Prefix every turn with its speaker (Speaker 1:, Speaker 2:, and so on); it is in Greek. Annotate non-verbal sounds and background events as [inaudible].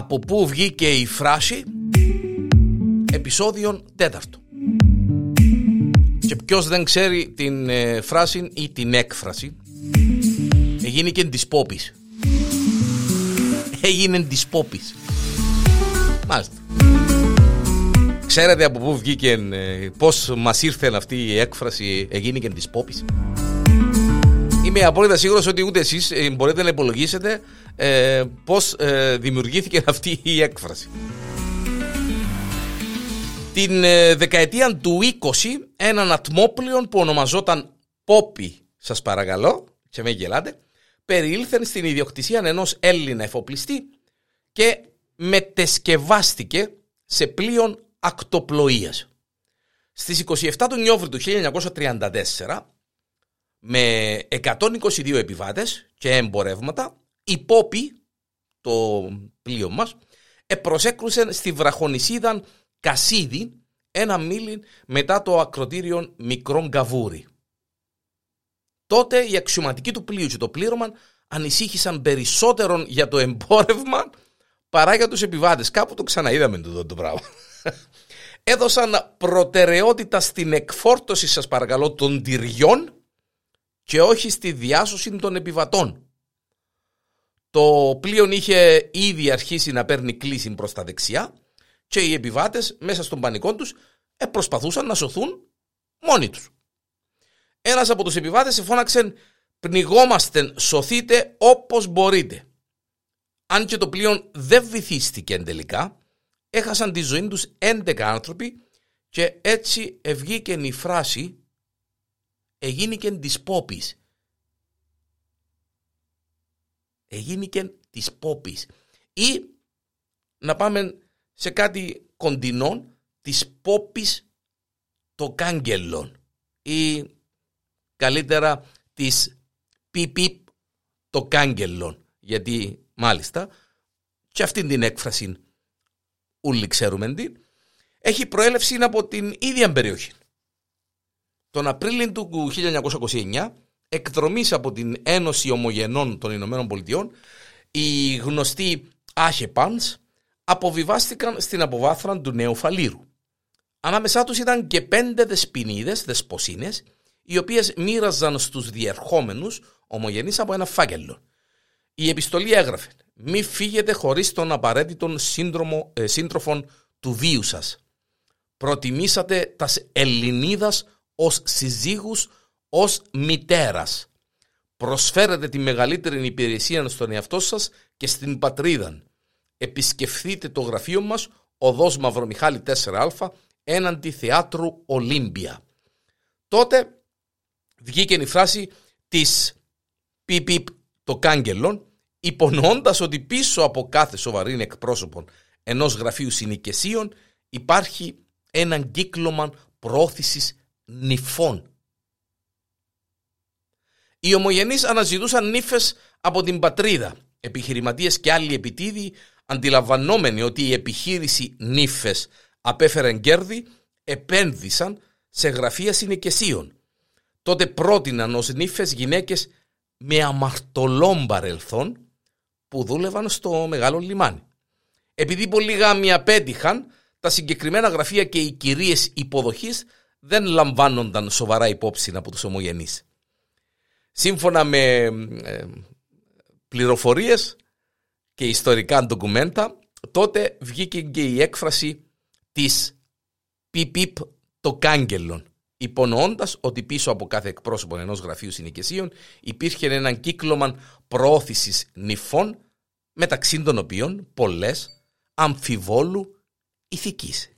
Speaker 1: από πού βγήκε η φράση; Επεισόδιον τέταρτο. Και ποιος δεν ξέρει την ε, φράση ή την έκφραση έγινε και της πόπης. Έγινε της πόπης. Μάλιστα. Ξέρετε από πού βγήκε, ε, πώς μας ήρθε αυτή η έκφραση έγινε και της πόπης; Είμαι απόλυτα σίγουρος ότι ούτε εσείς ε, μπορείτε να υπολογίσετε ε, πώς ε, δημιουργήθηκε αυτή η έκφραση. Την ε, δεκαετία του 20 έναν ατμόπλιο που ονομαζόταν Πόπι, σας παρακαλώ και με γελάτε, περιήλθεν στην ιδιοκτησία ενός Έλληνα εφοπλιστή και μετεσκευάστηκε σε πλοίον ακτοπλοείας. Στις 27 του Νιόβρη του 1934 με 122 επιβάτες και εμπορεύματα, η Πόπη, το πλοίο μας, προσέκρουσε στη βραχονισίδα Κασίδη ένα μίλι μετά το ακροτήριο Μικρόν Καβούρι. Τότε οι αξιωματικοί του πλοίου και το πλήρωμα ανησύχησαν περισσότερον για το εμπόρευμα παρά για τους επιβάτες. Κάπου το ξαναείδαμε το, το πράγμα. [laughs] Έδωσαν προτεραιότητα στην εκφόρτωση σας παρακαλώ των τυριών και όχι στη διάσωση των επιβατών. Το πλοίο είχε ήδη αρχίσει να παίρνει κλίση προς τα δεξιά και οι επιβάτες μέσα στον πανικό τους ε, προσπαθούσαν να σωθούν μόνοι τους. Ένας από τους επιβάτες φώναξε «Πνιγόμαστε, σωθείτε όπως μπορείτε». Αν και το πλοίο δεν βυθίστηκε τελικά, έχασαν τη ζωή τους 11 άνθρωποι και έτσι ευγήκε η φράση «Εγίνηκε της πόπης». Εγίνηκε της πόπης. Ή να πάμε σε κάτι κοντινό της πόπης το κάγκελον ή καλύτερα της πιπιπ το κάγκελον γιατί μάλιστα και αυτήν την έκφραση όλοι ξέρουμε τι έχει προέλευση από την ίδια περιοχή. Τον Απρίλιο του 1929 εκδρομής από την Ένωση Ομογενών των Ηνωμένων Πολιτειών οι γνωστοί Άχεπανς αποβιβάστηκαν στην αποβάθρα του Νέου Φαλήρου. Ανάμεσά τους ήταν και πέντε δεσποινίδες, δεσποσίνες, οι οποίες μοίραζαν στους διερχόμενους ομογενείς από ένα φάκελο. Η επιστολή έγραφε «Μη φύγετε χωρίς τον απαραίτητο σύνδρομο, ε, σύντροφον του βίου σας. Προτιμήσατε τας Ελληνίδας ως συζύγους, ως μητέρας. Προσφέρετε τη μεγαλύτερη υπηρεσία στον εαυτό σας και στην πατρίδα επισκεφθείτε το γραφείο μας οδός Μαυρομιχάλη 4α έναντι θεάτρου Ολύμπια. Τότε βγήκε η φράση της πιπ το κάγκελον υπονοώντας ότι πίσω από κάθε σοβαρή εκπρόσωπο ενός γραφείου συνοικεσίων υπάρχει έναν κύκλωμα πρόθεσης νυφών. Οι ομογενείς αναζητούσαν νύφες από την πατρίδα. Επιχειρηματίες και άλλοι επιτίδιοι αντιλαμβανόμενοι ότι η επιχείρηση νύφες απέφερε κέρδη, επένδυσαν σε γραφεία συνοικεσίων. Τότε πρότειναν ως νύφες γυναίκες με αμαρτωλών παρελθόν που δούλευαν στο μεγάλο λιμάνι. Επειδή πολλοί γάμοι απέτυχαν, τα συγκεκριμένα γραφεία και οι κυρίες υποδοχής δεν λαμβάνονταν σοβαρά υπόψη από τους ομογενείς. Σύμφωνα με ε, πληροφορίες, και ιστορικά ντοκουμέντα, τότε βγήκε και η έκφραση της πιπιπ το κάγκελον, υπονοώντας ότι πίσω από κάθε εκπρόσωπο ενός γραφείου συνοικεσίων υπήρχε έναν κύκλωμα προώθησης νυφών, μεταξύ των οποίων πολλές αμφιβόλου ηθικής.